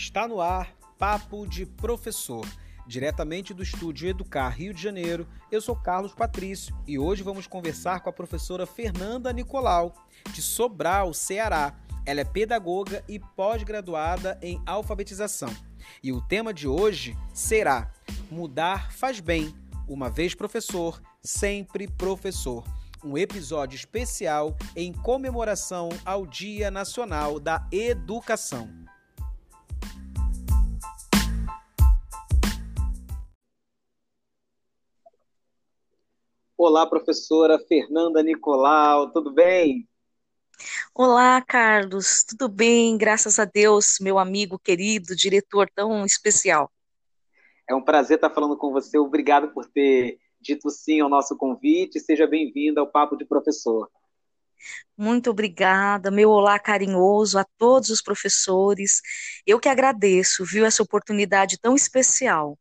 Está no ar Papo de Professor. Diretamente do estúdio Educar Rio de Janeiro, eu sou Carlos Patrício e hoje vamos conversar com a professora Fernanda Nicolau, de Sobral, Ceará. Ela é pedagoga e pós-graduada em alfabetização. E o tema de hoje será Mudar faz bem. Uma vez professor, sempre professor. Um episódio especial em comemoração ao Dia Nacional da Educação. Olá, professora Fernanda Nicolau, tudo bem? Olá, Carlos, tudo bem? Graças a Deus, meu amigo querido, diretor tão especial. É um prazer estar falando com você. Obrigado por ter dito sim ao nosso convite. Seja bem-vinda ao Papo de Professor. Muito obrigada, meu olá carinhoso a todos os professores. Eu que agradeço, viu, essa oportunidade tão especial.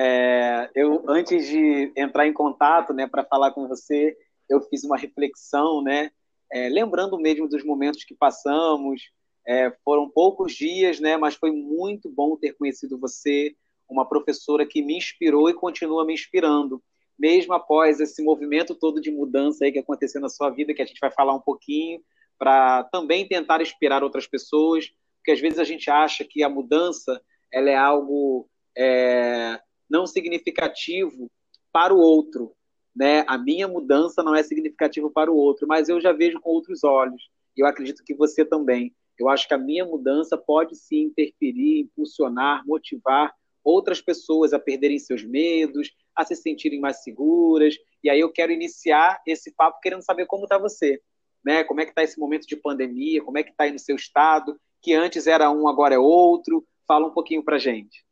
É, eu, antes de entrar em contato, né, para falar com você, eu fiz uma reflexão, né, é, lembrando mesmo dos momentos que passamos. É, foram poucos dias, né, mas foi muito bom ter conhecido você, uma professora que me inspirou e continua me inspirando, mesmo após esse movimento todo de mudança aí que aconteceu na sua vida, que a gente vai falar um pouquinho, para também tentar inspirar outras pessoas, porque às vezes a gente acha que a mudança ela é algo é, não significativo para o outro. Né? A minha mudança não é significativa para o outro, mas eu já vejo com outros olhos. Eu acredito que você também. Eu acho que a minha mudança pode sim interferir, impulsionar, motivar outras pessoas a perderem seus medos, a se sentirem mais seguras. E aí eu quero iniciar esse papo querendo saber como está você, né? Como é que está esse momento de pandemia? Como é que está aí no seu estado? Que antes era um, agora é outro. Fala um pouquinho para gente.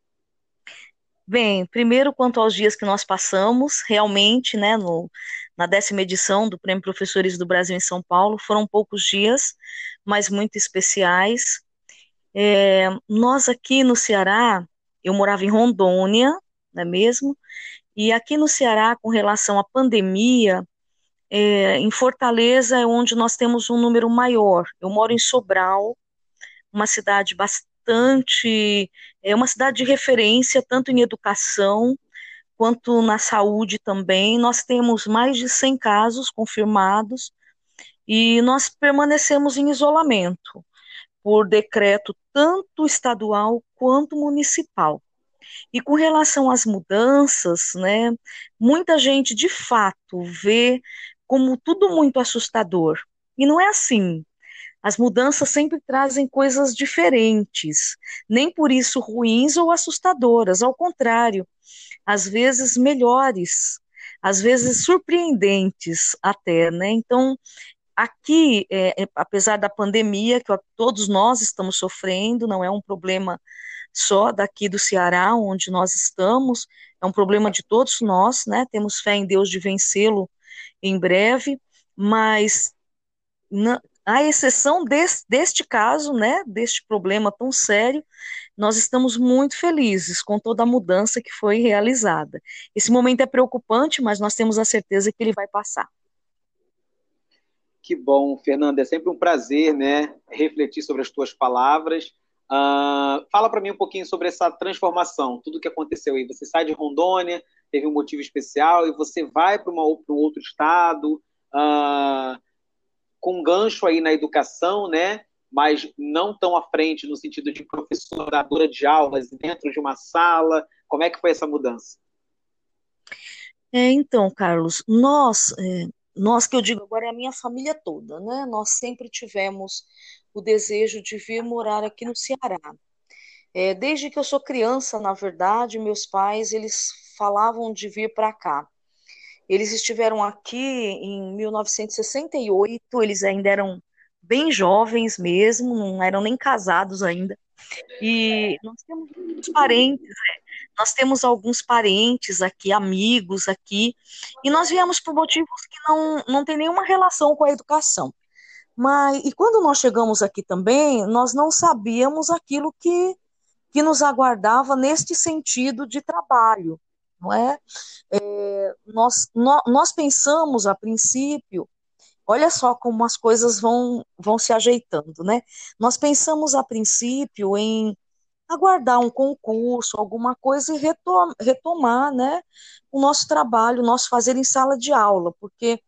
Bem, primeiro quanto aos dias que nós passamos, realmente, né, no, na décima edição do Prêmio Professores do Brasil em São Paulo, foram poucos dias, mas muito especiais. É, nós aqui no Ceará, eu morava em Rondônia, não é mesmo? E aqui no Ceará, com relação à pandemia, é, em Fortaleza é onde nós temos um número maior. Eu moro em Sobral, uma cidade bastante bastante, é uma cidade de referência, tanto em educação quanto na saúde também. Nós temos mais de 100 casos confirmados e nós permanecemos em isolamento por decreto tanto estadual quanto municipal. E com relação às mudanças, né, muita gente de fato vê como tudo muito assustador. E não é assim. As mudanças sempre trazem coisas diferentes, nem por isso ruins ou assustadoras, ao contrário, às vezes melhores, às vezes surpreendentes até, né? Então, aqui, é, é, apesar da pandemia que todos nós estamos sofrendo, não é um problema só daqui do Ceará, onde nós estamos, é um problema de todos nós, né? Temos fé em Deus de vencê-lo em breve, mas à exceção deste caso, né, deste problema tão sério, nós estamos muito felizes com toda a mudança que foi realizada. Esse momento é preocupante, mas nós temos a certeza que ele vai passar. Que bom, Fernanda, é sempre um prazer, né, refletir sobre as tuas palavras. Uh, fala para mim um pouquinho sobre essa transformação, tudo que aconteceu aí. Você sai de Rondônia, teve um motivo especial e você vai para um outro estado. Uh, com gancho aí na educação, né? Mas não tão à frente no sentido de professoradora de aulas dentro de uma sala. Como é que foi essa mudança? É, então, Carlos, nós, é, nós que eu digo agora é a minha família toda, né? Nós sempre tivemos o desejo de vir morar aqui no Ceará. É, desde que eu sou criança, na verdade, meus pais eles falavam de vir para cá. Eles estiveram aqui em 1968, eles ainda eram bem jovens mesmo, não eram nem casados ainda. E nós temos alguns parentes, né? nós temos alguns parentes aqui, amigos aqui, e nós viemos por motivos que não, não tem nenhuma relação com a educação. Mas, e quando nós chegamos aqui também, nós não sabíamos aquilo que, que nos aguardava neste sentido de trabalho não é? é nós, nós, nós pensamos a princípio, olha só como as coisas vão, vão se ajeitando, né? Nós pensamos a princípio em, aguardar um concurso, alguma coisa e retomar, né, o nosso trabalho, o nosso fazer em sala de aula, porque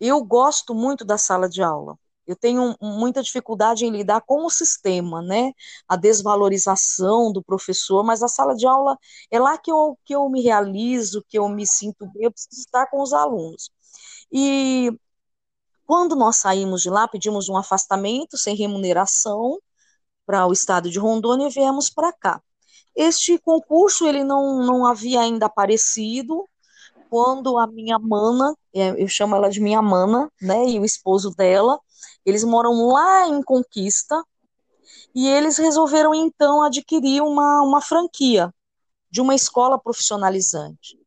eu gosto muito da sala de aula. Eu tenho muita dificuldade em lidar com o sistema, né? A desvalorização do professor, mas a sala de aula é lá que eu, que eu me realizo, que eu me sinto bem, eu preciso estar com os alunos. E quando nós saímos de lá, pedimos um afastamento sem remuneração para o estado de Rondônia e viemos para cá. Este concurso ele não, não havia ainda aparecido quando a minha mana, é, eu chamo ela de minha mana, né, e o esposo dela, eles moram lá em Conquista e eles resolveram então adquirir uma, uma franquia de uma escola profissionalizante.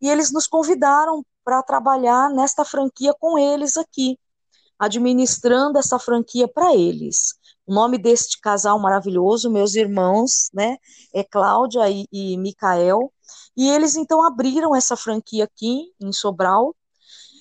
E eles nos convidaram para trabalhar nesta franquia com eles aqui, administrando essa franquia para eles. O nome deste casal maravilhoso, meus irmãos, né, é Cláudia e, e Micael, e eles então abriram essa franquia aqui em Sobral,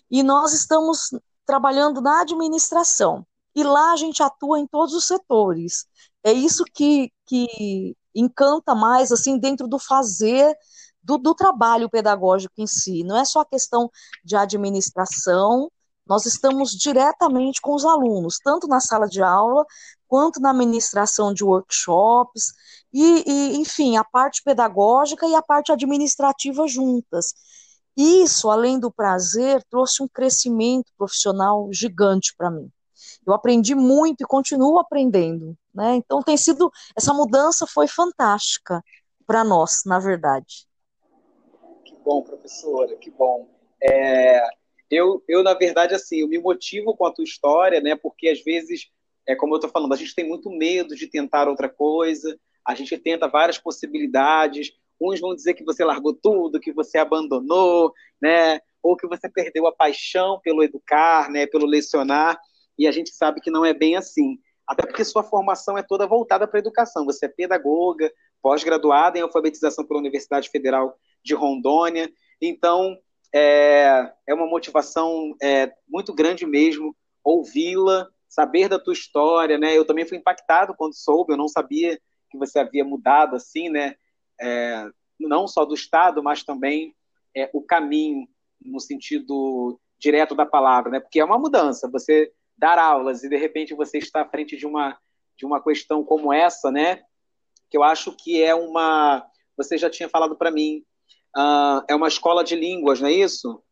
e nós estamos trabalhando na administração. E lá a gente atua em todos os setores. É isso que, que encanta mais, assim, dentro do fazer do, do trabalho pedagógico em si. Não é só a questão de administração, nós estamos diretamente com os alunos, tanto na sala de aula, quanto na administração de workshops, e, e, enfim, a parte pedagógica e a parte administrativa juntas. Isso, além do prazer, trouxe um crescimento profissional gigante para mim. Eu aprendi muito e continuo aprendendo, né? Então tem sido essa mudança foi fantástica para nós, na verdade. Que bom, professora, que bom. É, eu, eu na verdade assim, eu me motivo com a tua história, né? Porque às vezes é como eu estou falando, a gente tem muito medo de tentar outra coisa, a gente tenta várias possibilidades, Uns vão dizer que você largou tudo, que você abandonou, né? Ou que você perdeu a paixão pelo educar, né? Pelo lecionar. E a gente sabe que não é bem assim. Até porque sua formação é toda voltada para a educação. Você é pedagoga, pós-graduada em alfabetização pela Universidade Federal de Rondônia. Então, é, é uma motivação é, muito grande mesmo ouvi-la, saber da tua história, né? Eu também fui impactado quando soube, eu não sabia que você havia mudado assim, né? é, não só do Estado, mas também é, o caminho no sentido direto da palavra, né? Porque é uma mudança. Você dar aulas e de repente você está à frente de uma de uma questão como essa, né? Que eu acho que é uma. Você já tinha falado para mim. Uh, é uma escola de línguas, não é isso?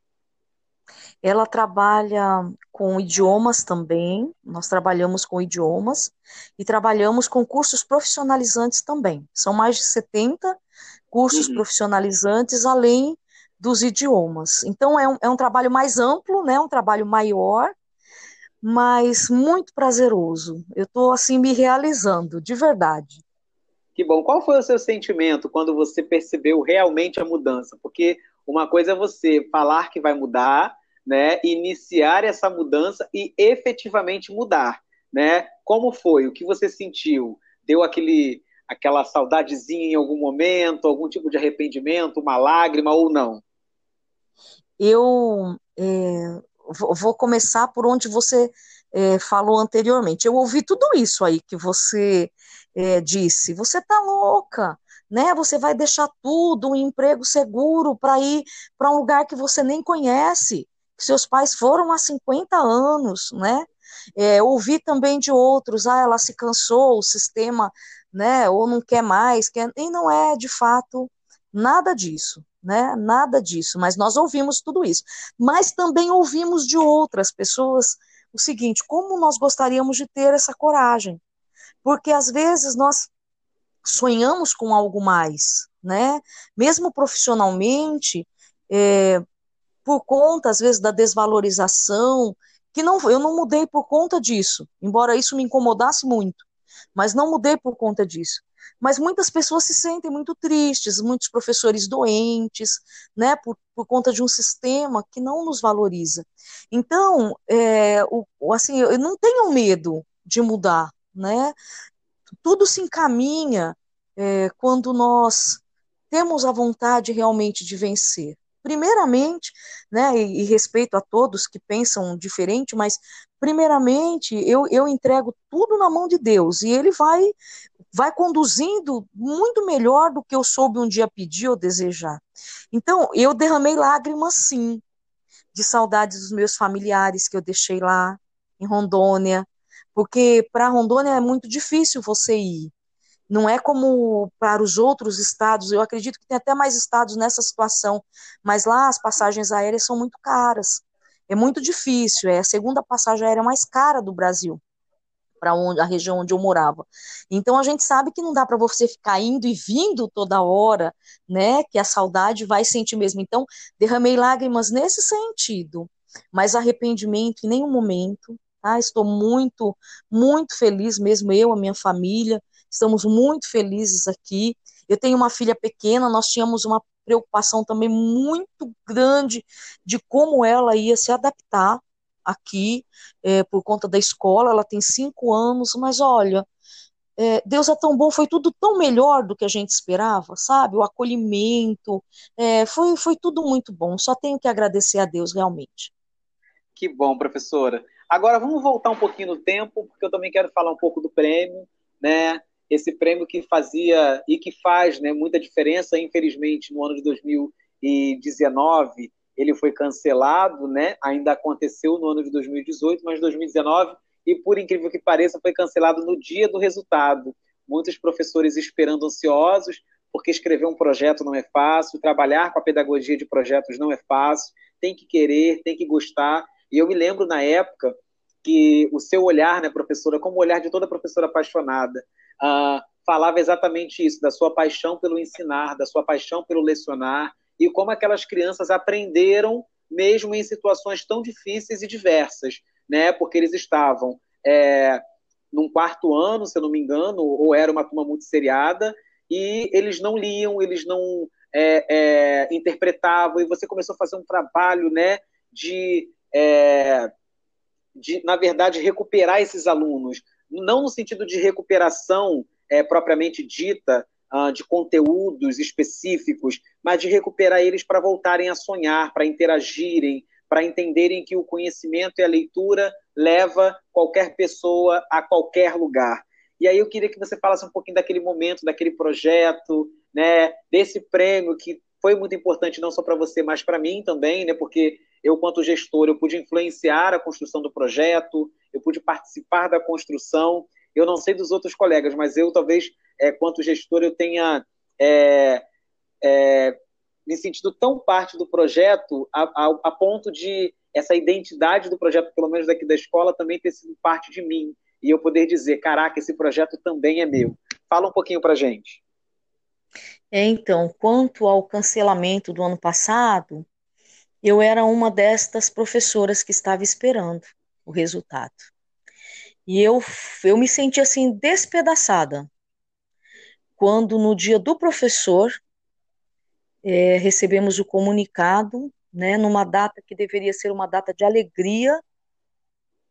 Ela trabalha com idiomas também, nós trabalhamos com idiomas e trabalhamos com cursos profissionalizantes também. São mais de 70 cursos uhum. profissionalizantes, além dos idiomas. Então, é um, é um trabalho mais amplo, né, um trabalho maior, mas muito prazeroso. Eu estou, assim, me realizando, de verdade. Que bom. Qual foi o seu sentimento quando você percebeu realmente a mudança? Porque uma coisa é você falar que vai mudar, né, iniciar essa mudança e efetivamente mudar, né? Como foi? O que você sentiu? Deu aquele aquela saudadezinha em algum momento, algum tipo de arrependimento, uma lágrima ou não? Eu é, vou começar por onde você é, falou anteriormente. Eu ouvi tudo isso aí que você é, disse. Você tá louca, né? Você vai deixar tudo, um emprego seguro para ir para um lugar que você nem conhece seus pais foram há 50 anos, né? É, ouvi também de outros, ah, ela se cansou, o sistema, né, ou não quer mais, quer... e não é, de fato, nada disso, né, nada disso, mas nós ouvimos tudo isso. Mas também ouvimos de outras pessoas o seguinte, como nós gostaríamos de ter essa coragem, porque às vezes nós sonhamos com algo mais, né, mesmo profissionalmente, é, por conta, às vezes, da desvalorização, que não, eu não mudei por conta disso, embora isso me incomodasse muito, mas não mudei por conta disso. Mas muitas pessoas se sentem muito tristes, muitos professores doentes, né, por, por conta de um sistema que não nos valoriza. Então, é, o, assim, eu não tenho medo de mudar, né? Tudo se encaminha é, quando nós temos a vontade realmente de vencer primeiramente, né, e, e, respeito a todos que pensam diferente, mas primeiramente eu, eu entrego tudo na mão de Deus e ele vai vai conduzindo muito melhor do que eu soube um dia pedir ou desejar. Então, eu derramei lágrimas, sim, de saudades dos meus familiares que eu deixei lá em Rondônia, porque para Rondônia é muito difícil você ir. Não é como para os outros estados, eu acredito que tem até mais estados nessa situação, mas lá as passagens aéreas são muito caras. É muito difícil, é a segunda passagem aérea mais cara do Brasil para a região onde eu morava. Então a gente sabe que não dá para você ficar indo e vindo toda hora, né? Que a saudade vai sentir mesmo. Então derramei lágrimas nesse sentido, mas arrependimento em nenhum momento. Tá? Estou muito, muito feliz mesmo eu, a minha família, estamos muito felizes aqui. Eu tenho uma filha pequena, nós tínhamos uma preocupação também muito grande de como ela ia se adaptar aqui é, por conta da escola, ela tem cinco anos, mas olha, é, Deus é tão bom, foi tudo tão melhor do que a gente esperava, sabe? O acolhimento, é, foi, foi tudo muito bom, só tenho que agradecer a Deus realmente. Que bom, professora. Agora vamos voltar um pouquinho no tempo, porque eu também quero falar um pouco do prêmio, né? Esse prêmio que fazia e que faz né, muita diferença, infelizmente, no ano de 2019, ele foi cancelado, né? Ainda aconteceu no ano de 2018, mas 2019 e por incrível que pareça foi cancelado no dia do resultado. Muitos professores esperando ansiosos, porque escrever um projeto não é fácil, trabalhar com a pedagogia de projetos não é fácil, tem que querer, tem que gostar. E eu me lembro na época que o seu olhar, né, professora, como o olhar de toda professora apaixonada, uh, falava exatamente isso, da sua paixão pelo ensinar, da sua paixão pelo lecionar, e como aquelas crianças aprenderam mesmo em situações tão difíceis e diversas, né? Porque eles estavam é, num quarto ano, se eu não me engano, ou era uma turma muito seriada, e eles não liam, eles não é, é, interpretavam, e você começou a fazer um trabalho, né? De, é, de na verdade, recuperar esses alunos, não no sentido de recuperação é, propriamente dita, uh, de conteúdos específicos, mas de recuperar eles para voltarem a sonhar, para interagirem, para entenderem que o conhecimento e a leitura leva qualquer pessoa a qualquer lugar. E aí eu queria que você falasse um pouquinho daquele momento, daquele projeto, né, desse prêmio que foi muito importante não só para você, mas para mim também, né, porque eu, quanto gestor, eu pude influenciar a construção do projeto, eu pude participar da construção. Eu não sei dos outros colegas, mas eu talvez é, quanto gestor, eu tenha é, é, me sentido tão parte do projeto a, a, a, ponto de essa identidade do projeto, pelo menos daqui da escola, também ter sido parte de mim. E eu poder dizer, caraca, esse projeto também é meu. Fala um pouquinho para gente. É, então, quanto ao cancelamento do ano passado, eu era uma destas professoras que estava esperando o resultado. E eu, eu me senti assim despedaçada, quando no dia do professor é, recebemos o comunicado, né, numa data que deveria ser uma data de alegria,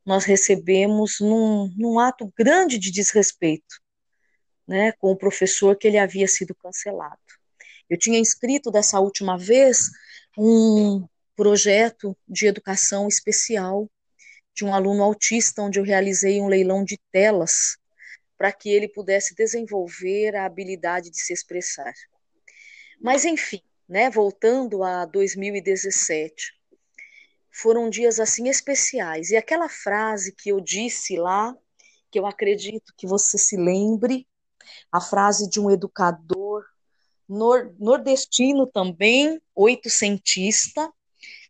nós recebemos num, num ato grande de desrespeito, né, com o professor que ele havia sido cancelado. Eu tinha inscrito dessa última vez um projeto de educação especial de um aluno autista, onde eu realizei um leilão de telas para que ele pudesse desenvolver a habilidade de se expressar. Mas, enfim, né, voltando a 2017, foram dias assim especiais. E aquela frase que eu disse lá, que eu acredito que você se lembre, a frase de um educador nor nordestino também, oitocentista,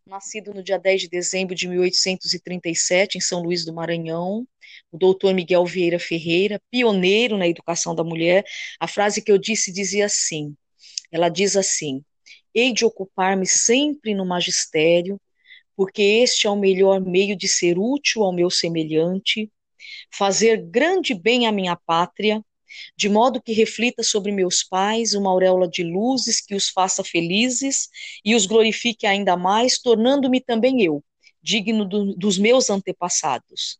nascido no dia 10 de dezembro de 1837, em São Luís do Maranhão, o doutor Miguel Vieira Ferreira, pioneiro na educação da mulher. A frase que eu disse dizia assim: ela diz assim: hei de ocupar-me sempre no magistério, porque este é o melhor meio de ser útil ao meu semelhante, fazer grande bem à minha pátria, de modo que reflita sobre meus pais uma auréola de luzes que os faça felizes e os glorifique ainda mais, tornando-me também eu digno do, dos meus antepassados.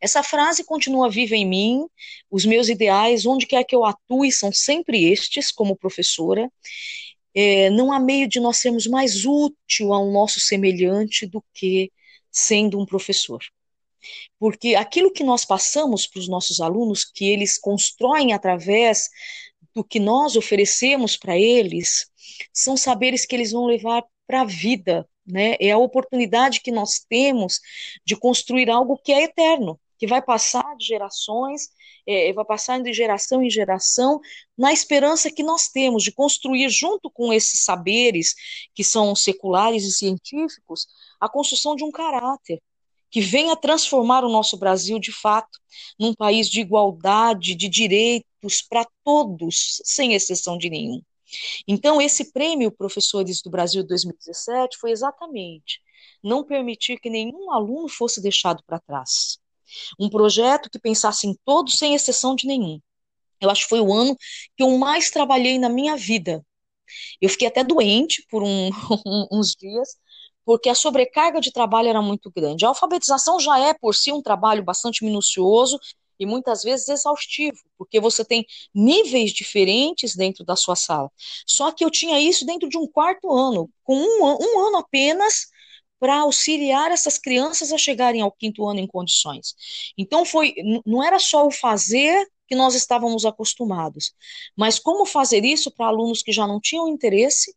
Essa frase continua viva em mim, os meus ideais, onde quer que eu atue, são sempre estes, como professora. É, não há meio de nós sermos mais útil ao nosso semelhante do que sendo um professor. Porque aquilo que nós passamos para os nossos alunos, que eles constroem através do que nós oferecemos para eles, são saberes que eles vão levar para a vida, né? É a oportunidade que nós temos de construir algo que é eterno, que vai passar de gerações, é, vai passar de geração em geração, na esperança que nós temos de construir, junto com esses saberes que são seculares e científicos, a construção de um caráter que venha transformar o nosso Brasil de fato num país de igualdade, de direitos para todos, sem exceção de nenhum. Então, esse prêmio Professores do Brasil 2017 foi exatamente não permitir que nenhum aluno fosse deixado para trás. Um projeto que pensasse em todos, sem exceção de nenhum. Eu acho que foi o ano que eu mais trabalhei na minha vida. Eu fiquei até doente por um, uns dias, porque a sobrecarga de trabalho era muito grande. A alfabetização já é, por si, um trabalho bastante minucioso e muitas vezes exaustivo, porque você tem níveis diferentes dentro da sua sala. Só que eu tinha isso dentro de um quarto ano, com um, um ano apenas para auxiliar essas crianças a chegarem ao quinto ano em condições. Então foi, não era só o fazer que nós estávamos acostumados, mas como fazer isso para alunos que já não tinham interesse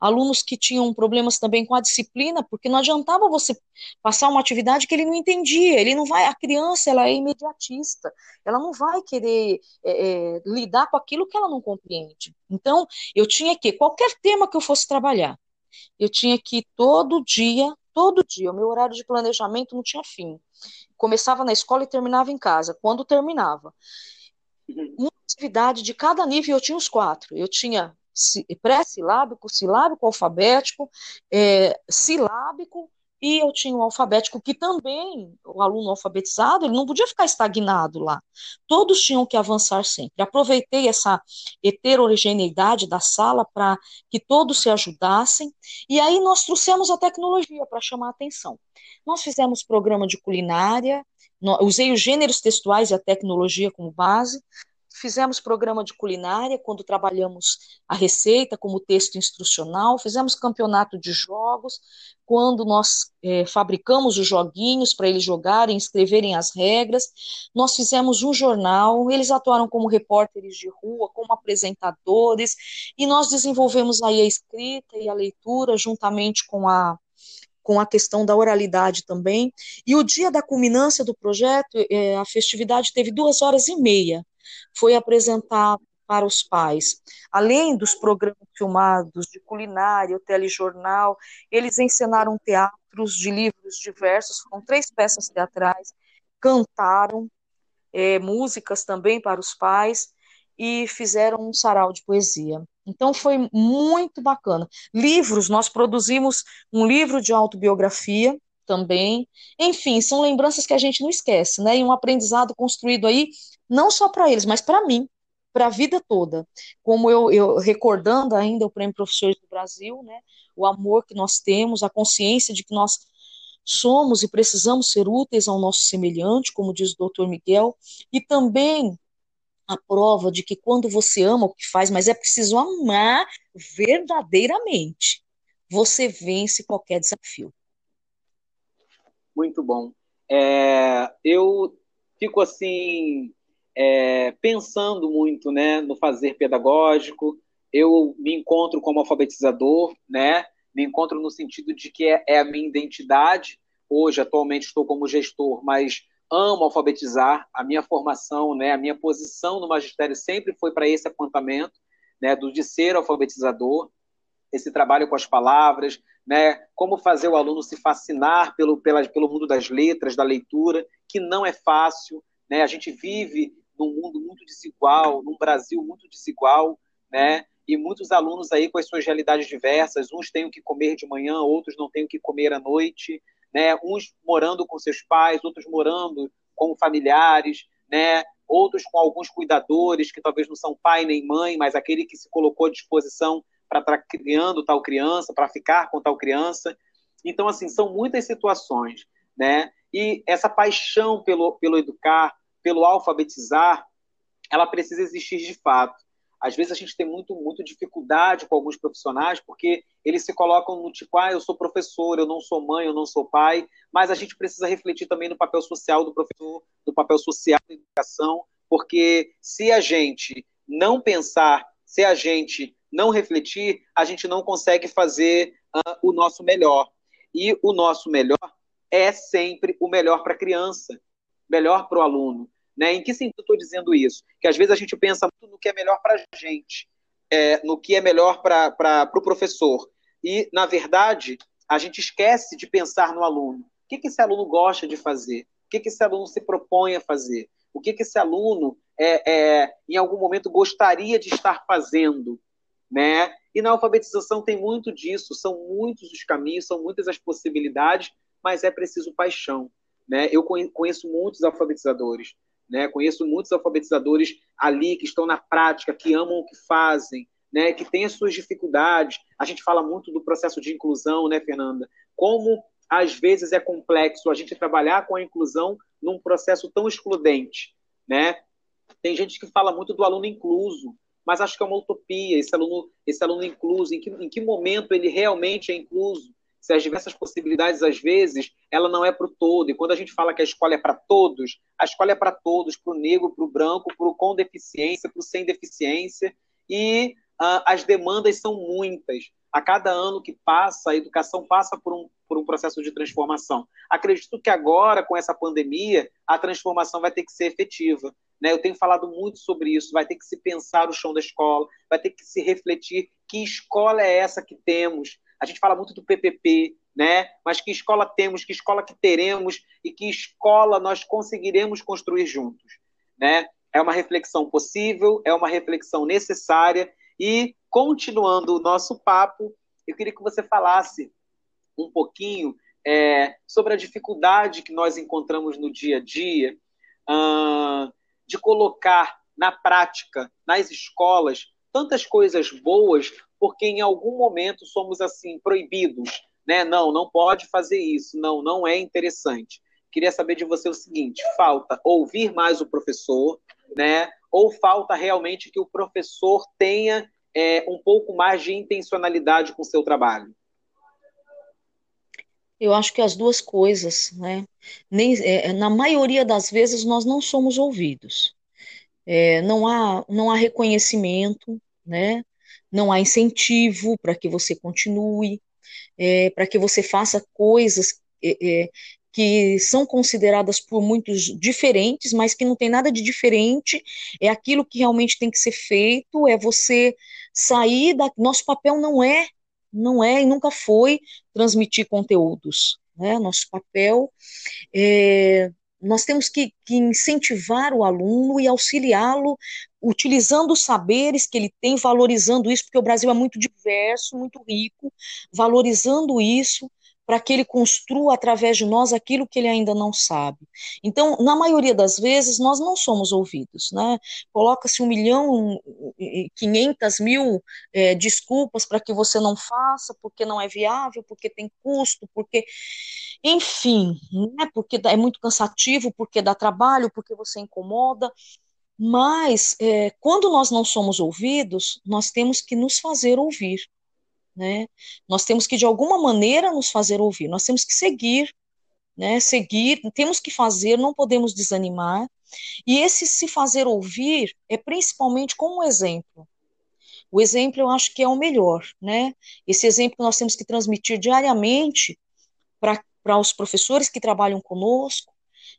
alunos que tinham problemas também com a disciplina, porque não adiantava você passar uma atividade que ele não entendia, ele não vai, a criança ela é imediatista, ela não vai querer é, é, lidar com aquilo que ela não compreende. Então, eu tinha que, qualquer tema que eu fosse trabalhar, eu tinha que todo dia, todo dia, o meu horário de planejamento não tinha fim. Começava na escola e terminava em casa. Quando terminava, uhum. uma atividade de cada nível eu tinha os quatro. Eu tinha pré-silábico, silábico alfabético, é, silábico, e eu tinha um alfabético que também, o aluno alfabetizado, ele não podia ficar estagnado lá. Todos tinham que avançar sempre. Aproveitei essa heterogeneidade da sala para que todos se ajudassem, e aí nós trouxemos a tecnologia para chamar a atenção. Nós fizemos programa de culinária, usei os gêneros textuais e a tecnologia como base, fizemos programa de culinária quando trabalhamos a receita como texto instrucional, fizemos campeonato de jogos quando nós é, fabricamos os joguinhos para eles jogarem, escreverem as regras. Nós fizemos um jornal, eles atuaram como repórteres de rua, como apresentadores, e nós desenvolvemos aí a escrita e a leitura juntamente com a com a questão da oralidade também. E o dia da culminância do projeto, é, a festividade teve duas horas e meia foi apresentado para os pais. Além dos programas filmados de culinária, o telejornal, eles encenaram teatros de livros diversos, foram três peças teatrais, cantaram é, músicas também para os pais e fizeram um sarau de poesia. Então foi muito bacana. Livros, nós produzimos um livro de autobiografia também. Enfim, são lembranças que a gente não esquece, né? E um aprendizado construído aí não só para eles, mas para mim, para a vida toda. Como eu, eu, recordando ainda o Prêmio Professores do Brasil, né, o amor que nós temos, a consciência de que nós somos e precisamos ser úteis ao nosso semelhante, como diz o doutor Miguel, e também a prova de que quando você ama o que faz, mas é preciso amar verdadeiramente, você vence qualquer desafio. Muito bom. É, eu fico assim é, pensando muito né, no fazer pedagógico. Eu me encontro como alfabetizador, né? me encontro no sentido de que é, é a minha identidade. Hoje, atualmente, estou como gestor, mas amo alfabetizar. A minha formação, né, a minha posição no magistério sempre foi para esse apontamento, né, do de ser alfabetizador, esse trabalho com as palavras, né, como fazer o aluno se fascinar pelo, pela, pelo mundo das letras, da leitura, que não é fácil. Né? A gente vive num mundo muito desigual, num Brasil muito desigual, né? E muitos alunos aí com as suas realidades diversas, uns têm o que comer de manhã, outros não têm o que comer à noite, né? Uns morando com seus pais, outros morando com familiares, né? Outros com alguns cuidadores que talvez não são pai nem mãe, mas aquele que se colocou à disposição para estar criando tal criança, para ficar com tal criança. Então, assim, são muitas situações, né? E essa paixão pelo, pelo educar, pelo alfabetizar, ela precisa existir de fato. Às vezes a gente tem muito, muito dificuldade com alguns profissionais, porque eles se colocam no tipo, ah, eu sou professor, eu não sou mãe, eu não sou pai, mas a gente precisa refletir também no papel social do professor, no papel social da educação, porque se a gente não pensar, se a gente não refletir, a gente não consegue fazer uh, o nosso melhor. E o nosso melhor é sempre o melhor para a criança, melhor para o aluno. Né? Em que sentido estou dizendo isso? Que às vezes a gente pensa muito no que é melhor para a gente, é, no que é melhor para o pro professor. E, na verdade, a gente esquece de pensar no aluno. O que, que esse aluno gosta de fazer? O que, que esse aluno se propõe a fazer? O que, que esse aluno, é, é, em algum momento, gostaria de estar fazendo? Né? E na alfabetização tem muito disso, são muitos os caminhos, são muitas as possibilidades, mas é preciso paixão. Né? Eu conheço muitos alfabetizadores, né? conheço muitos alfabetizadores ali que estão na prática, que amam o que fazem, né? que têm as suas dificuldades. A gente fala muito do processo de inclusão, né, Fernanda? Como às vezes é complexo a gente trabalhar com a inclusão num processo tão excludente, né? Tem gente que fala muito do aluno incluso, mas acho que é uma utopia esse aluno, esse aluno incluso, em que, em que momento ele realmente é incluso? Se as diversas possibilidades, às vezes, ela não é para o todo. E quando a gente fala que a escola é para todos, a escola é para todos, para o negro, para o branco, para o com deficiência, para o sem deficiência. E uh, as demandas são muitas. A cada ano que passa, a educação passa por um, por um processo de transformação. Acredito que agora, com essa pandemia, a transformação vai ter que ser efetiva. Né? Eu tenho falado muito sobre isso. Vai ter que se pensar o chão da escola, vai ter que se refletir que escola é essa que temos. A gente fala muito do PPP, né? Mas que escola temos, que escola que teremos e que escola nós conseguiremos construir juntos, né? É uma reflexão possível, é uma reflexão necessária e continuando o nosso papo, eu queria que você falasse um pouquinho é, sobre a dificuldade que nós encontramos no dia a dia uh, de colocar na prática, nas escolas, tantas coisas boas, porque em algum momento somos assim proibidos, né? Não, não pode fazer isso, não, não é interessante. Queria saber de você o seguinte: falta ouvir mais o professor, né? Ou falta realmente que o professor tenha é, um pouco mais de intencionalidade com o seu trabalho? Eu acho que as duas coisas, né? Nem, é, na maioria das vezes nós não somos ouvidos. É, não, há, não há reconhecimento, né? Não há incentivo para que você continue, é, para que você faça coisas é, é que são consideradas por muitos diferentes, mas que não tem nada de diferente, é aquilo que realmente tem que ser feito, é você sair da. Nosso papel não é, não é e nunca foi transmitir conteúdos. Né? Nosso papel é. Nós temos que, que incentivar o aluno e auxiliá-lo utilizando os saberes que ele tem, valorizando isso, porque o Brasil é muito diverso, muito rico, valorizando isso, para que ele construa através de nós aquilo que ele ainda não sabe. Então, na maioria das vezes, nós não somos ouvidos, né? Coloca-se um milhão e quinhentas mil é, desculpas para que você não faça, porque não é viável, porque tem custo, porque, enfim, né? Porque é muito cansativo, porque dá trabalho, porque você incomoda. Mas, é, quando nós não somos ouvidos, nós temos que nos fazer ouvir né? Nós temos que de alguma maneira nos fazer ouvir, nós temos que seguir, né? Seguir, temos que fazer, não podemos desanimar. E esse se fazer ouvir é principalmente como um exemplo. O exemplo eu acho que é o melhor, né? Esse exemplo nós temos que transmitir diariamente para os professores que trabalham conosco,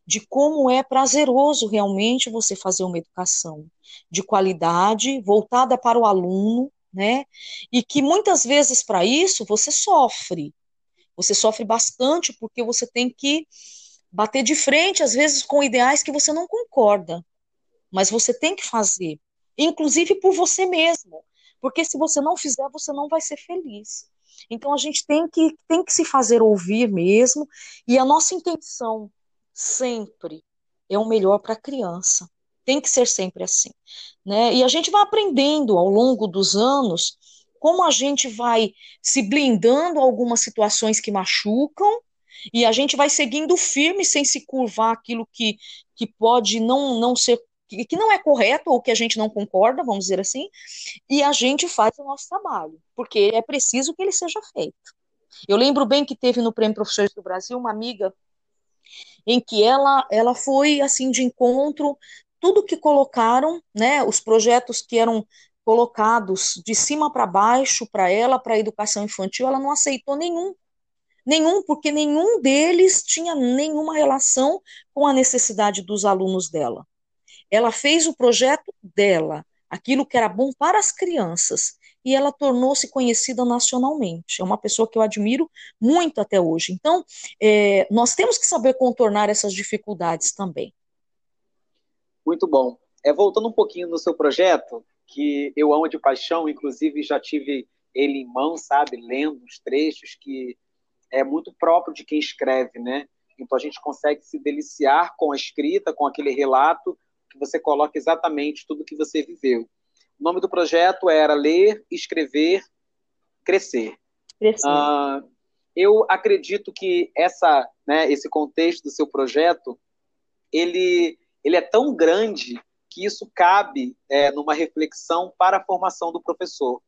de como é prazeroso realmente você fazer uma educação de qualidade, voltada para o aluno, né? E que muitas vezes para isso você sofre. Você sofre bastante porque você tem que bater de frente às vezes com ideais que você não concorda, mas você tem que fazer, inclusive por você mesmo, porque se você não fizer, você não vai ser feliz. Então a gente tem que tem que se fazer ouvir mesmo, e a nossa intenção sempre é o melhor para a criança tem que ser sempre assim. Né? E a gente vai aprendendo ao longo dos anos como a gente vai se blindando algumas situações que machucam e a gente vai seguindo firme sem se curvar aquilo que, que pode não, não ser que não é correto ou que a gente não concorda, vamos dizer assim, e a gente faz o nosso trabalho, porque é preciso que ele seja feito. Eu lembro bem que teve no Prêmio Professores do Brasil uma amiga em que ela, ela foi assim de encontro tudo que colocaram, né, os projetos que eram colocados de cima para baixo para ela, para a educação infantil, ela não aceitou nenhum. Nenhum, porque nenhum deles tinha nenhuma relação com a necessidade dos alunos dela. Ela fez o projeto dela, aquilo que era bom para as crianças, e ela tornou-se conhecida nacionalmente. É uma pessoa que eu admiro muito até hoje. Então, é, nós temos que saber contornar essas dificuldades também. Muito bom. É, voltando um pouquinho no seu projeto, que eu amo de paixão, inclusive já tive ele em mão, sabe, lendo os trechos, que é muito próprio de quem escreve, né? Então a gente consegue se deliciar com a escrita, com aquele relato, que você coloca exatamente tudo que você viveu. O nome do projeto era Ler, Escrever, Crescer. Crescer. Uh, eu acredito que essa, né, esse contexto do seu projeto, ele, ele é tão grande que isso cabe é, numa reflexão para a formação do professor.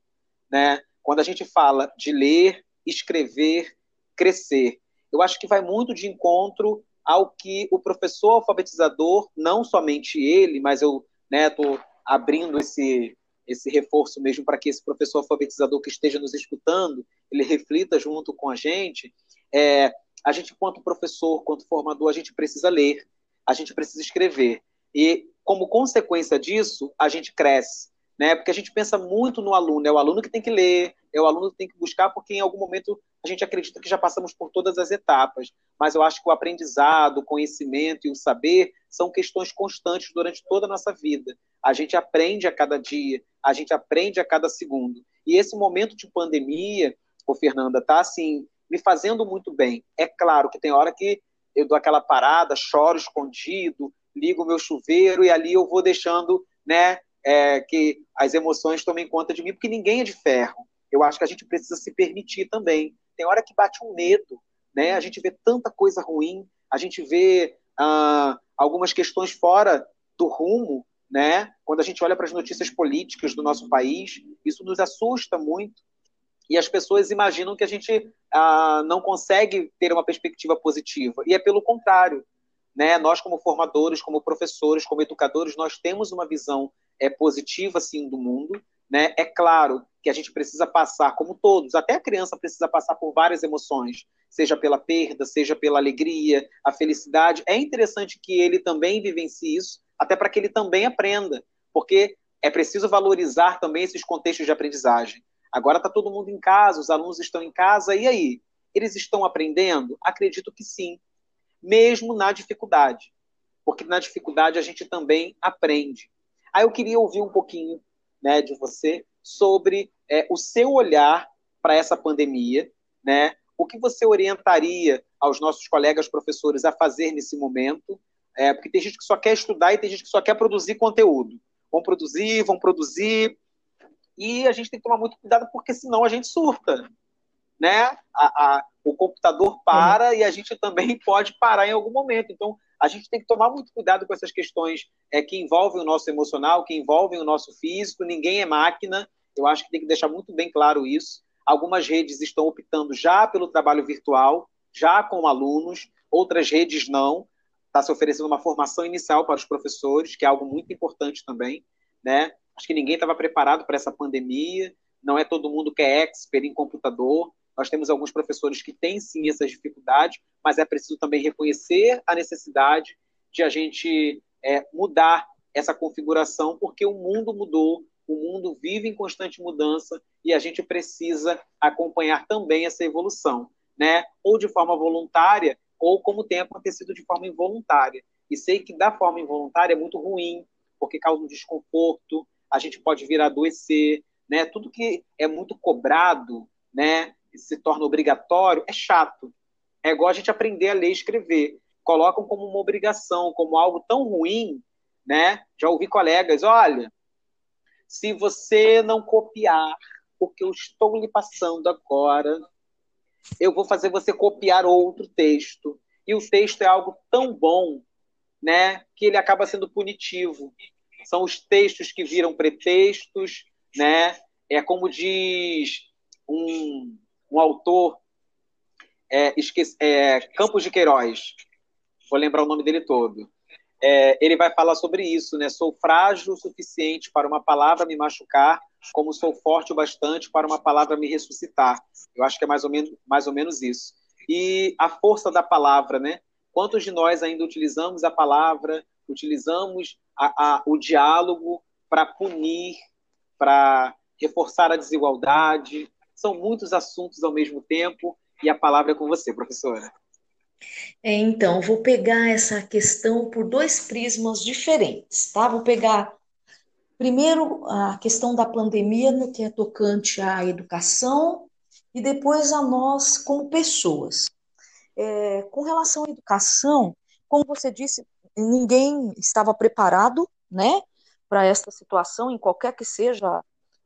Né? Quando a gente fala de ler, escrever, crescer, eu acho que vai muito de encontro ao que o professor alfabetizador, não somente ele, mas eu estou né, abrindo esse, esse reforço mesmo para que esse professor alfabetizador que esteja nos escutando, ele reflita junto com a gente. É, a gente, quanto professor, quanto formador, a gente precisa ler, a gente precisa escrever. E, como consequência disso, a gente cresce. Né? Porque a gente pensa muito no aluno, é o aluno que tem que ler, é o aluno que tem que buscar, porque em algum momento a gente acredita que já passamos por todas as etapas. Mas eu acho que o aprendizado, o conhecimento e o saber são questões constantes durante toda a nossa vida. A gente aprende a cada dia, a gente aprende a cada segundo. E esse momento de pandemia, ô Fernanda, tá assim, me fazendo muito bem. É claro que tem hora que eu dou aquela parada, choro escondido, ligo o meu chuveiro e ali eu vou deixando, né, é, que as emoções tomem conta de mim, porque ninguém é de ferro. Eu acho que a gente precisa se permitir também. Tem hora que bate um medo, né? A gente vê tanta coisa ruim, a gente vê ah, algumas questões fora do rumo, né? Quando a gente olha para as notícias políticas do nosso país, isso nos assusta muito. E as pessoas imaginam que a gente ah, não consegue ter uma perspectiva positiva. E é pelo contrário. Né? Nós, como formadores, como professores, como educadores, nós temos uma visão é, positiva, sim, do mundo. Né? É claro que a gente precisa passar, como todos, até a criança precisa passar por várias emoções, seja pela perda, seja pela alegria, a felicidade. É interessante que ele também vivencie isso, até para que ele também aprenda, porque é preciso valorizar também esses contextos de aprendizagem. Agora está todo mundo em casa, os alunos estão em casa, e aí? Eles estão aprendendo? Acredito que sim mesmo na dificuldade. Porque na dificuldade a gente também aprende. Aí eu queria ouvir um pouquinho né, de você sobre é, o seu olhar para essa pandemia, né? O que você orientaria aos nossos colegas professores a fazer nesse momento? É, porque tem gente que só quer estudar e tem gente que só quer produzir conteúdo. Vão produzir, vão produzir, e a gente tem que tomar muito cuidado porque senão a gente surta, né? A, a, o computador para e a gente também pode parar em algum momento. Então, a gente tem que tomar muito cuidado com essas questões é, que envolvem o nosso emocional, que envolvem o nosso físico. Ninguém é máquina. Eu acho que tem que deixar muito bem claro isso. Algumas redes estão optando já pelo trabalho virtual, já com alunos, outras redes não. Está se oferecendo uma formação inicial para os professores, que é algo muito importante também. Né? Acho que ninguém estava preparado para essa pandemia. Não é todo mundo que é expert em computador. Nós temos alguns professores que têm sim essas dificuldades, mas é preciso também reconhecer a necessidade de a gente é, mudar essa configuração, porque o mundo mudou, o mundo vive em constante mudança e a gente precisa acompanhar também essa evolução, né? Ou de forma voluntária, ou como tem acontecido de forma involuntária. E sei que da forma involuntária é muito ruim, porque causa um desconforto, a gente pode vir a adoecer, né? Tudo que é muito cobrado, né? se torna obrigatório, é chato. É igual a gente aprender a ler e escrever. Colocam como uma obrigação, como algo tão ruim, né? Já ouvi colegas, olha, se você não copiar o que eu estou lhe passando agora, eu vou fazer você copiar outro texto. E o texto é algo tão bom, né, que ele acaba sendo punitivo. São os textos que viram pretextos, né? É como diz um, um autor, é, esqueci, é, Campos de Queiroz, vou lembrar o nome dele todo. É, ele vai falar sobre isso, né? Sou frágil o suficiente para uma palavra me machucar, como sou forte o bastante para uma palavra me ressuscitar. Eu acho que é mais ou menos, mais ou menos isso. E a força da palavra, né? Quantos de nós ainda utilizamos a palavra, utilizamos a, a, o diálogo para punir, para reforçar a desigualdade? São muitos assuntos ao mesmo tempo e a palavra é com você, professora. É, então, vou pegar essa questão por dois prismas diferentes, tá? Vou pegar primeiro a questão da pandemia no que é tocante à educação e depois a nós como pessoas. É, com relação à educação, como você disse, ninguém estava preparado, né, para esta situação, em qualquer que seja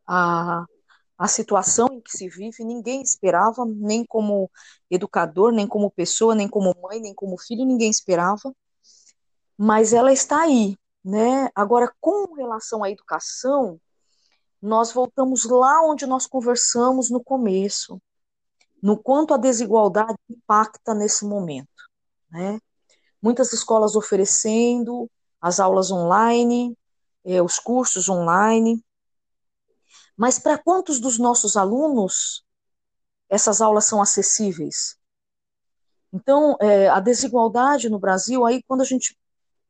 a, a situação em que se vive, ninguém esperava, nem como educador, nem como pessoa, nem como mãe, nem como filho, ninguém esperava. Mas ela está aí, né? Agora, com relação à educação, nós voltamos lá onde nós conversamos no começo, no quanto a desigualdade impacta nesse momento, né? Muitas escolas oferecendo as aulas online, eh, os cursos online, mas para quantos dos nossos alunos essas aulas são acessíveis? Então, é, a desigualdade no Brasil, aí quando a gente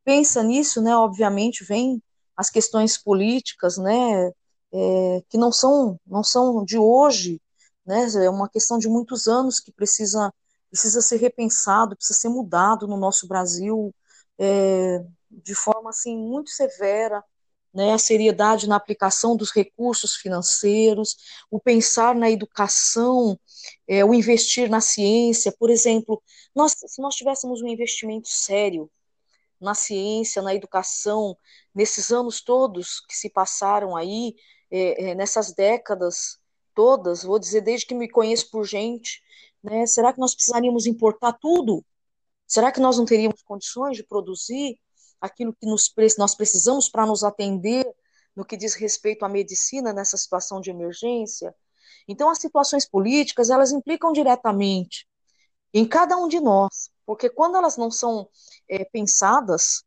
pensa nisso, né, obviamente vem as questões políticas, né, é, que não são não são de hoje, né, é uma questão de muitos anos que precisa precisa ser repensado, precisa ser mudado no nosso Brasil é, de forma assim muito severa, né, a seriedade na aplicação dos recursos financeiros, o pensar na educação, é, o investir na ciência. Por exemplo, nós, se nós tivéssemos um investimento sério na ciência, na educação, nesses anos todos que se passaram aí, é, é, nessas décadas todas, vou dizer desde que me conheço por gente, né, será que nós precisaríamos importar tudo? Será que nós não teríamos condições de produzir? aquilo que nos, nós precisamos para nos atender no que diz respeito à medicina nessa situação de emergência. Então, as situações políticas, elas implicam diretamente em cada um de nós, porque quando elas não são é, pensadas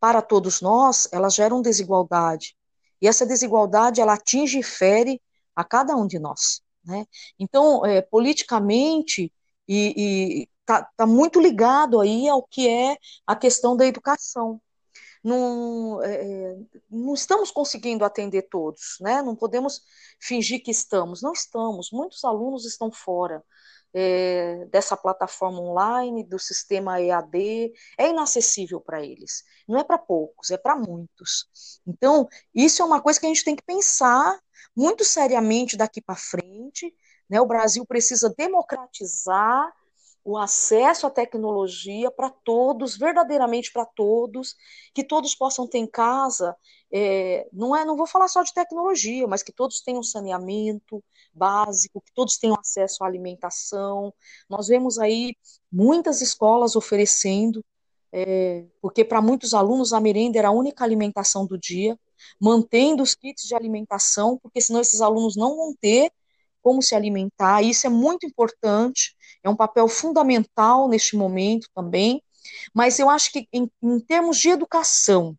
para todos nós, elas geram desigualdade. E essa desigualdade, ela atinge e fere a cada um de nós. Né? Então, é, politicamente, e, está tá muito ligado aí ao que é a questão da educação. Não, é, é, não estamos conseguindo atender todos, né? não podemos fingir que estamos, não estamos, muitos alunos estão fora é, dessa plataforma online, do sistema EAD, é inacessível para eles, não é para poucos, é para muitos. Então, isso é uma coisa que a gente tem que pensar muito seriamente daqui para frente, né? o Brasil precisa democratizar o acesso à tecnologia para todos, verdadeiramente para todos, que todos possam ter em casa, é, não é, não vou falar só de tecnologia, mas que todos tenham saneamento básico, que todos tenham acesso à alimentação. Nós vemos aí muitas escolas oferecendo, é, porque para muitos alunos a merenda era a única alimentação do dia, mantendo os kits de alimentação, porque senão esses alunos não vão ter como se alimentar, isso é muito importante, é um papel fundamental neste momento também, mas eu acho que em, em termos de educação,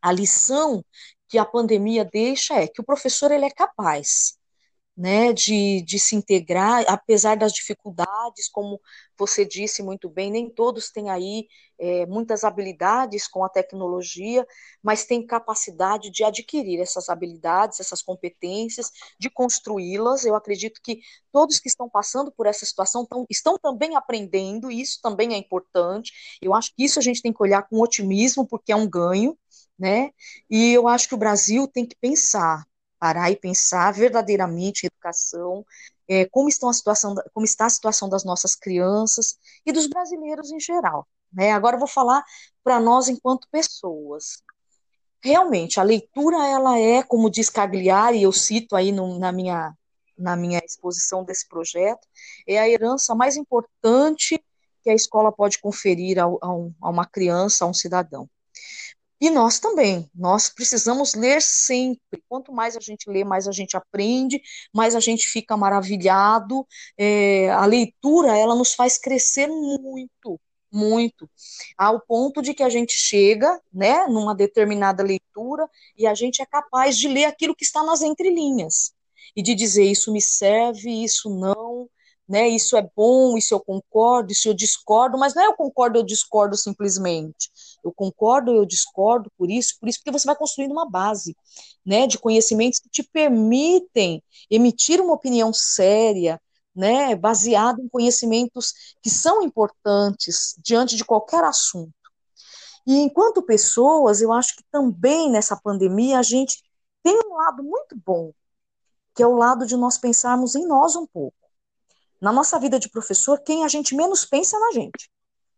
a lição que a pandemia deixa é que o professor ele é capaz né, de, de se integrar, apesar das dificuldades, como você disse muito bem, nem todos têm aí é, muitas habilidades com a tecnologia, mas têm capacidade de adquirir essas habilidades, essas competências, de construí-las. Eu acredito que todos que estão passando por essa situação tão, estão também aprendendo, e isso também é importante. Eu acho que isso a gente tem que olhar com otimismo, porque é um ganho, né? E eu acho que o Brasil tem que pensar parar e pensar verdadeiramente educação, é, como, estão a situação, como está a situação das nossas crianças e dos brasileiros em geral. Né? Agora eu vou falar para nós enquanto pessoas. Realmente, a leitura ela é, como diz Cagliari, eu cito aí no, na, minha, na minha exposição desse projeto, é a herança mais importante que a escola pode conferir a uma criança, a um cidadão. E nós também, nós precisamos ler sempre. Quanto mais a gente lê, mais a gente aprende, mais a gente fica maravilhado. É, a leitura, ela nos faz crescer muito, muito, ao ponto de que a gente chega, né, numa determinada leitura e a gente é capaz de ler aquilo que está nas entrelinhas e de dizer isso me serve, isso não, né? Isso é bom, isso eu concordo, isso eu discordo, mas não é eu concordo, eu discordo simplesmente. Eu concordo, eu discordo por isso, por isso, porque você vai construindo uma base, né, de conhecimentos que te permitem emitir uma opinião séria, né, baseada em conhecimentos que são importantes diante de qualquer assunto. E enquanto pessoas, eu acho que também nessa pandemia a gente tem um lado muito bom, que é o lado de nós pensarmos em nós um pouco na nossa vida de professor, quem a gente menos pensa é na gente.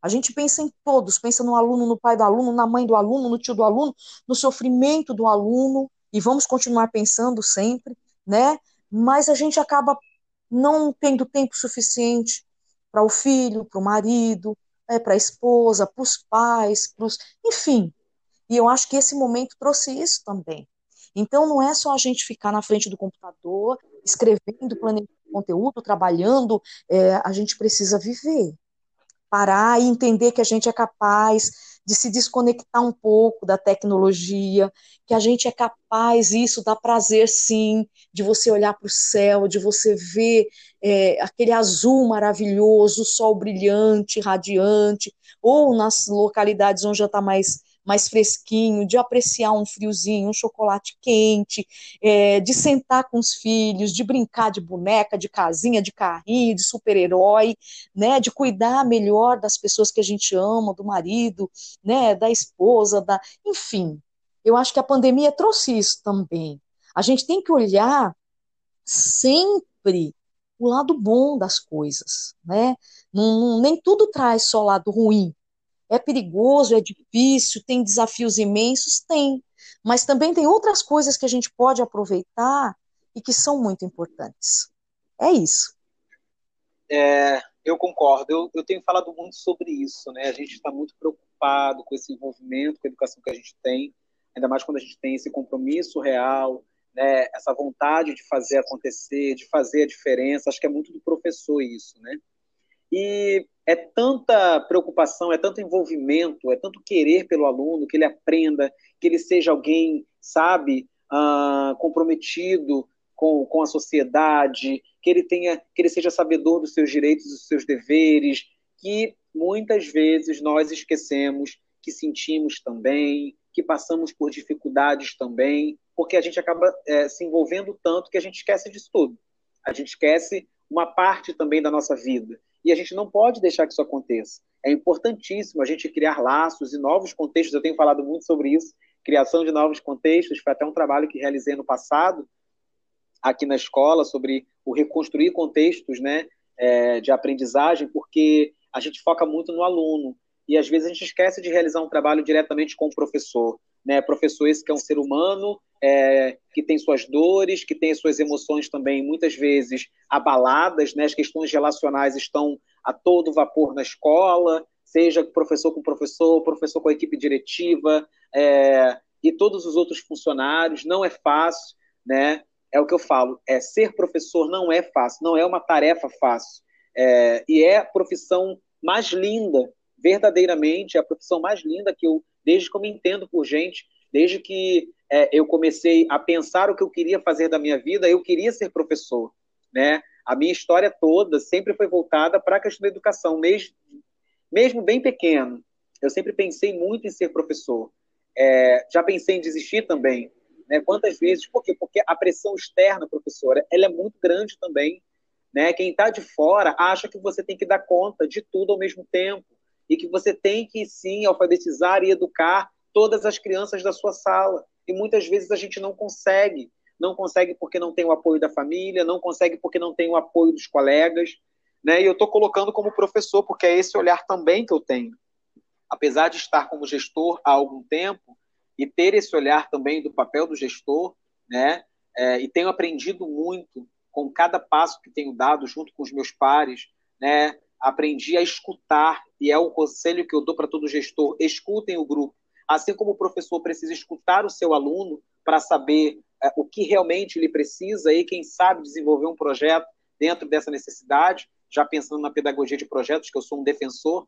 A gente pensa em todos, pensa no aluno, no pai do aluno, na mãe do aluno, no tio do aluno, no sofrimento do aluno, e vamos continuar pensando sempre, né? Mas a gente acaba não tendo tempo suficiente para o filho, para o marido, é, para a esposa, para os pais, pros... enfim. E eu acho que esse momento trouxe isso também. Então não é só a gente ficar na frente do computador, escrevendo, planejando conteúdo, trabalhando, é, a gente precisa viver. Parar e entender que a gente é capaz de se desconectar um pouco da tecnologia, que a gente é capaz, isso dá prazer sim, de você olhar para o céu, de você ver é, aquele azul maravilhoso, sol brilhante, radiante, ou nas localidades onde já está mais mais fresquinho, de apreciar um friozinho, um chocolate quente, é, de sentar com os filhos, de brincar de boneca, de casinha, de carrinho, de super-herói, né, de cuidar melhor das pessoas que a gente ama, do marido, né, da esposa, da, enfim. Eu acho que a pandemia trouxe isso também. A gente tem que olhar sempre o lado bom das coisas, né? Nem tudo traz só lado ruim. É perigoso, é difícil, tem desafios imensos? Tem. Mas também tem outras coisas que a gente pode aproveitar e que são muito importantes. É isso. É, eu concordo. Eu, eu, tenho falado muito sobre isso. Né? A gente está muito preocupado com esse envolvimento com a educação que a gente tem, ainda mais quando a gente tem esse compromisso real, né? essa vontade de fazer acontecer, de fazer a diferença. Acho que é muito do professor isso. Né? E é tanta preocupação, é tanto envolvimento, é tanto querer pelo aluno que ele aprenda, que ele seja alguém, sabe, uh, comprometido com, com a sociedade, que ele tenha, que ele seja sabedor dos seus direitos dos seus deveres, que muitas vezes nós esquecemos que sentimos também, que passamos por dificuldades também, porque a gente acaba é, se envolvendo tanto que a gente esquece disso tudo. A gente esquece uma parte também da nossa vida. E a gente não pode deixar que isso aconteça. É importantíssimo a gente criar laços e novos contextos. Eu tenho falado muito sobre isso, criação de novos contextos. Foi até um trabalho que realizei no passado aqui na escola sobre o reconstruir contextos, né, é, de aprendizagem, porque a gente foca muito no aluno e às vezes a gente esquece de realizar um trabalho diretamente com o professor. Né? Professor esse que é um ser humano, é, que tem suas dores, que tem suas emoções também muitas vezes abaladas, né? as questões relacionais estão a todo vapor na escola, seja professor com professor, professor com a equipe diretiva é, e todos os outros funcionários, não é fácil, né? É o que eu falo, é ser professor não é fácil, não é uma tarefa fácil, é, e é a profissão mais linda, verdadeiramente, é a profissão mais linda que eu, desde que eu me entendo por gente, desde que é, eu comecei a pensar o que eu queria fazer da minha vida, eu queria ser professor, né? A minha história toda sempre foi voltada para a questão da educação, mesmo, mesmo bem pequeno. Eu sempre pensei muito em ser professor. É, já pensei em desistir também, né? Quantas vezes? Por quê? Porque a pressão externa, professora, ela é muito grande também, né? Quem está de fora acha que você tem que dar conta de tudo ao mesmo tempo e que você tem que sim alfabetizar e educar todas as crianças da sua sala e muitas vezes a gente não consegue. Não consegue porque não tem o apoio da família, não consegue porque não tem o apoio dos colegas. Né? E eu estou colocando como professor, porque é esse olhar também que eu tenho. Apesar de estar como gestor há algum tempo e ter esse olhar também do papel do gestor, né? É, e tenho aprendido muito com cada passo que tenho dado junto com os meus pares, né? Aprendi a escutar, e é o conselho que eu dou para todo gestor: escutem o grupo. Assim como o professor precisa escutar o seu aluno para saber é, o que realmente ele precisa e, quem sabe, desenvolver um projeto dentro dessa necessidade, já pensando na pedagogia de projetos, que eu sou um defensor,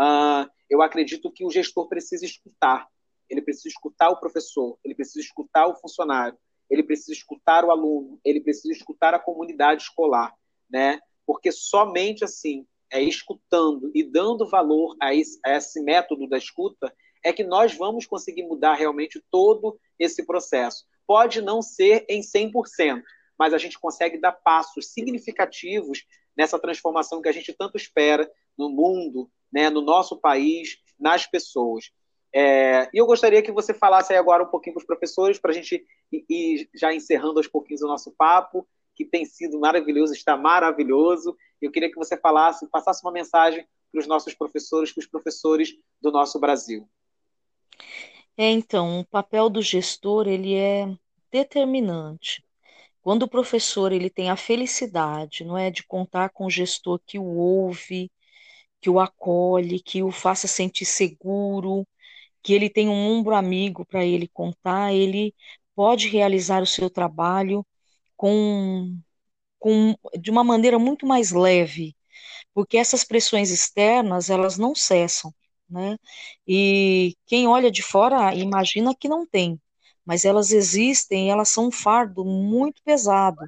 uh, eu acredito que o gestor precisa escutar. Ele precisa escutar o professor, ele precisa escutar o funcionário, ele precisa escutar o aluno, ele precisa escutar a comunidade escolar, né? Porque somente assim, é escutando e dando valor a esse, método da escuta, é que nós vamos conseguir mudar realmente todo esse processo. Pode não ser em 100%, mas a gente consegue dar passos significativos nessa transformação que a gente tanto espera no mundo, né, no nosso país, nas pessoas. É, e eu gostaria que você falasse agora um pouquinho para os professores, para a gente ir já encerrando aos pouquinhos o nosso papo, que tem sido maravilhoso, está maravilhoso. Eu queria que você falasse, passasse uma mensagem para os nossos professores, para os professores do nosso Brasil. É, então, o papel do gestor, ele é determinante. Quando o professor ele tem a felicidade, não é, de contar com o gestor que o ouve, que o acolhe, que o faça sentir seguro, que ele tem um ombro amigo para ele contar, ele pode realizar o seu trabalho com, com de uma maneira muito mais leve, porque essas pressões externas elas não cessam né? E quem olha de fora imagina que não tem, mas elas existem, elas são um fardo muito pesado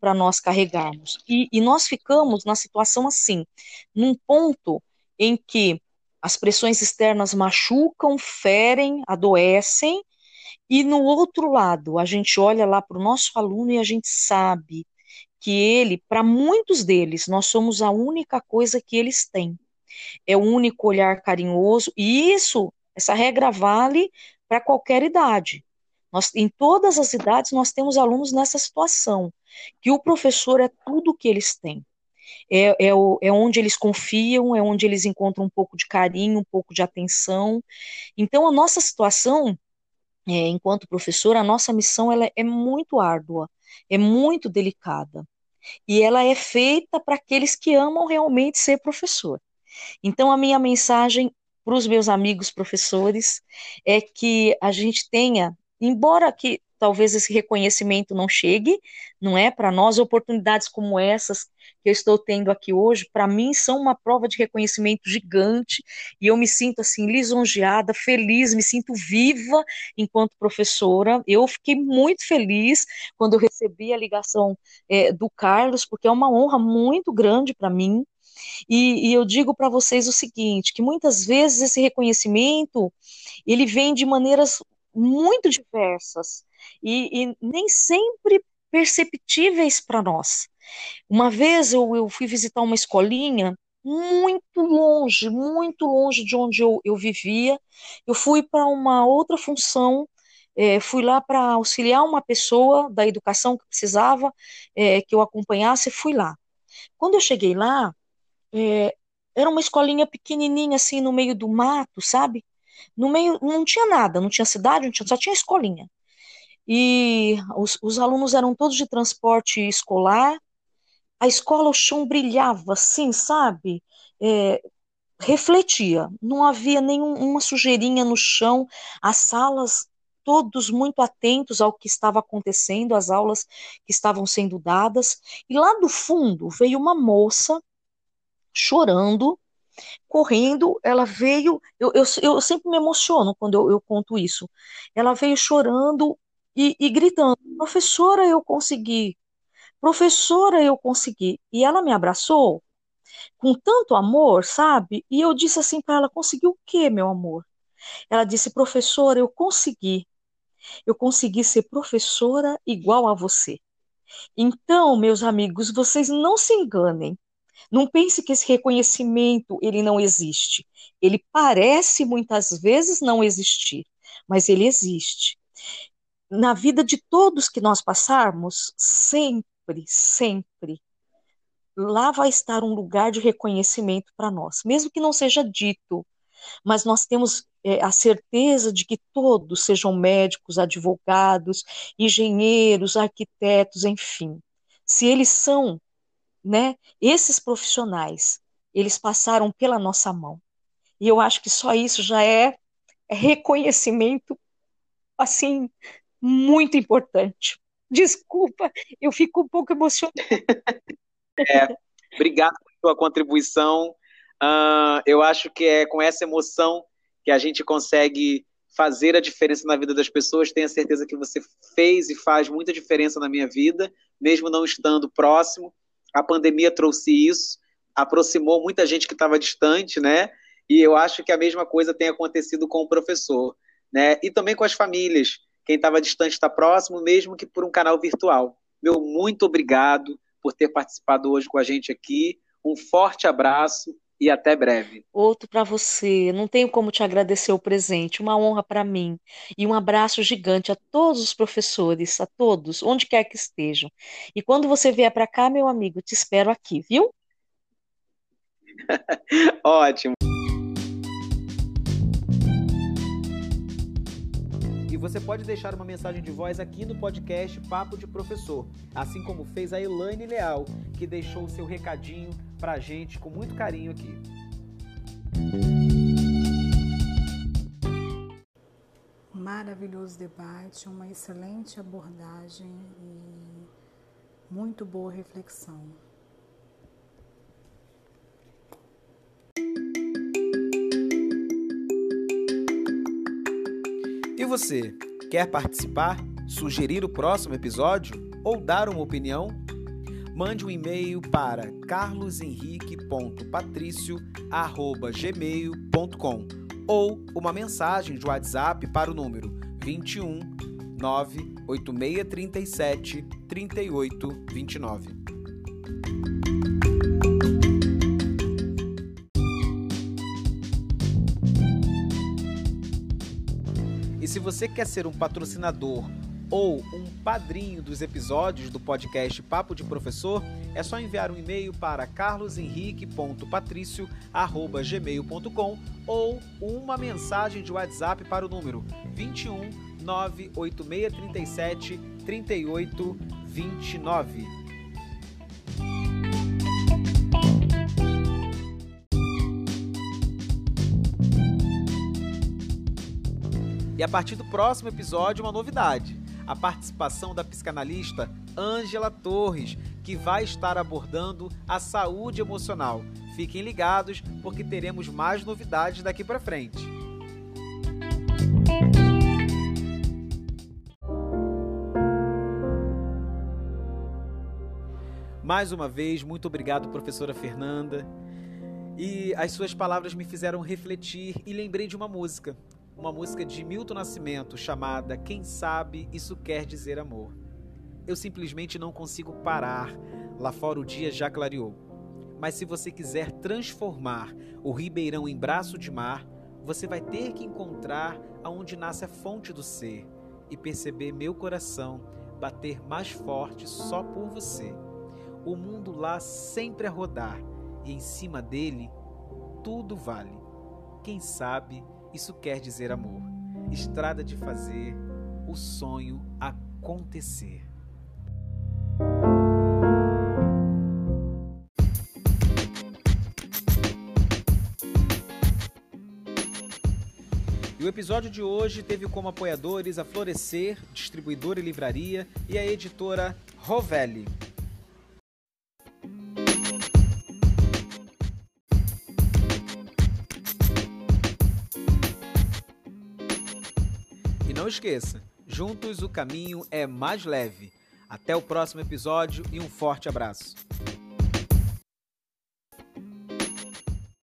para nós carregarmos. E, e nós ficamos na situação assim, num ponto em que as pressões externas machucam, ferem, adoecem, e no outro lado, a gente olha lá para o nosso aluno e a gente sabe que ele, para muitos deles, nós somos a única coisa que eles têm é o único olhar carinhoso, e isso, essa regra vale para qualquer idade. Nós, em todas as idades, nós temos alunos nessa situação, que o professor é tudo que eles têm. É, é, o, é onde eles confiam, é onde eles encontram um pouco de carinho, um pouco de atenção. Então, a nossa situação, é, enquanto professor, a nossa missão ela é muito árdua, é muito delicada. E ela é feita para aqueles que amam realmente ser professor. Então, a minha mensagem para os meus amigos professores é que a gente tenha, embora que talvez esse reconhecimento não chegue, não é? Para nós, oportunidades como essas que eu estou tendo aqui hoje, para mim são uma prova de reconhecimento gigante e eu me sinto assim lisonjeada, feliz, me sinto viva enquanto professora. Eu fiquei muito feliz quando eu recebi a ligação é, do Carlos, porque é uma honra muito grande para mim e, e eu digo para vocês o seguinte, que muitas vezes esse reconhecimento ele vem de maneiras muito diversas e, e nem sempre perceptíveis para nós. Uma vez eu, eu fui visitar uma escolinha muito longe, muito longe de onde eu, eu vivia. Eu fui para uma outra função, é, fui lá para auxiliar uma pessoa da educação que precisava é, que eu acompanhasse, fui lá. Quando eu cheguei lá, é, era uma escolinha pequenininha, assim, no meio do mato, sabe? No meio, não tinha nada, não tinha cidade, não tinha, só tinha escolinha. E os, os alunos eram todos de transporte escolar. A escola, o chão brilhava, assim, sabe? É, refletia, não havia nenhuma sujeirinha no chão, as salas todos muito atentos ao que estava acontecendo, as aulas que estavam sendo dadas, e lá do fundo veio uma moça chorando, correndo, ela veio, eu, eu, eu sempre me emociono quando eu, eu conto isso, ela veio chorando e, e gritando, professora, eu consegui, professora, eu consegui, e ela me abraçou com tanto amor, sabe? E eu disse assim para ela: conseguiu o quê, meu amor? Ela disse: professora, eu consegui. Eu consegui ser professora igual a você. Então, meus amigos, vocês não se enganem. Não pense que esse reconhecimento ele não existe. Ele parece muitas vezes não existir, mas ele existe. Na vida de todos que nós passarmos, sempre, sempre, lá vai estar um lugar de reconhecimento para nós, mesmo que não seja dito, mas nós temos é, a certeza de que todos sejam médicos, advogados, engenheiros, arquitetos, enfim. Se eles são né? Esses profissionais eles passaram pela nossa mão. E eu acho que só isso já é, é reconhecimento, assim, muito importante. Desculpa, eu fico um pouco emocionada. É, obrigado por sua contribuição. Uh, eu acho que é com essa emoção que a gente consegue fazer a diferença na vida das pessoas. Tenho certeza que você fez e faz muita diferença na minha vida, mesmo não estando próximo. A pandemia trouxe isso, aproximou muita gente que estava distante, né? E eu acho que a mesma coisa tem acontecido com o professor, né? E também com as famílias. Quem estava distante está próximo, mesmo que por um canal virtual. Meu muito obrigado por ter participado hoje com a gente aqui. Um forte abraço e até breve. Outro para você. Não tenho como te agradecer o presente. Uma honra para mim. E um abraço gigante a todos os professores, a todos, onde quer que estejam. E quando você vier para cá, meu amigo, te espero aqui, viu? Ótimo. Você pode deixar uma mensagem de voz aqui no podcast Papo de Professor, assim como fez a Elaine Leal, que deixou o seu recadinho pra gente com muito carinho aqui. Maravilhoso debate, uma excelente abordagem e muito boa reflexão. E você, quer participar, sugerir o próximo episódio ou dar uma opinião? Mande um e-mail para carlosenrique.patricio@gmail.com ou uma mensagem de WhatsApp para o número 21 98637 3829. Se você quer ser um patrocinador ou um padrinho dos episódios do podcast Papo de Professor, é só enviar um e-mail para carlosenrique.patricio@gmail.com ou uma mensagem de WhatsApp para o número 21 98637 3829. E a partir do próximo episódio, uma novidade: a participação da psicanalista Ângela Torres, que vai estar abordando a saúde emocional. Fiquem ligados, porque teremos mais novidades daqui para frente. Mais uma vez, muito obrigado, professora Fernanda. E as suas palavras me fizeram refletir e lembrei de uma música, uma música de Milton Nascimento chamada Quem Sabe Isso Quer Dizer Amor. Eu simplesmente não consigo parar, lá fora o dia já clareou. Mas se você quiser transformar o Ribeirão em braço de mar, você vai ter que encontrar aonde nasce a fonte do ser e perceber meu coração bater mais forte só por você. O mundo lá sempre a rodar e em cima dele tudo vale. Quem sabe isso quer dizer amor, estrada de fazer o sonho acontecer. O episódio de hoje teve como apoiadores a Florescer, distribuidora e livraria, e a editora Rovelli. Não esqueça, juntos o caminho é mais leve. Até o próximo episódio e um forte abraço.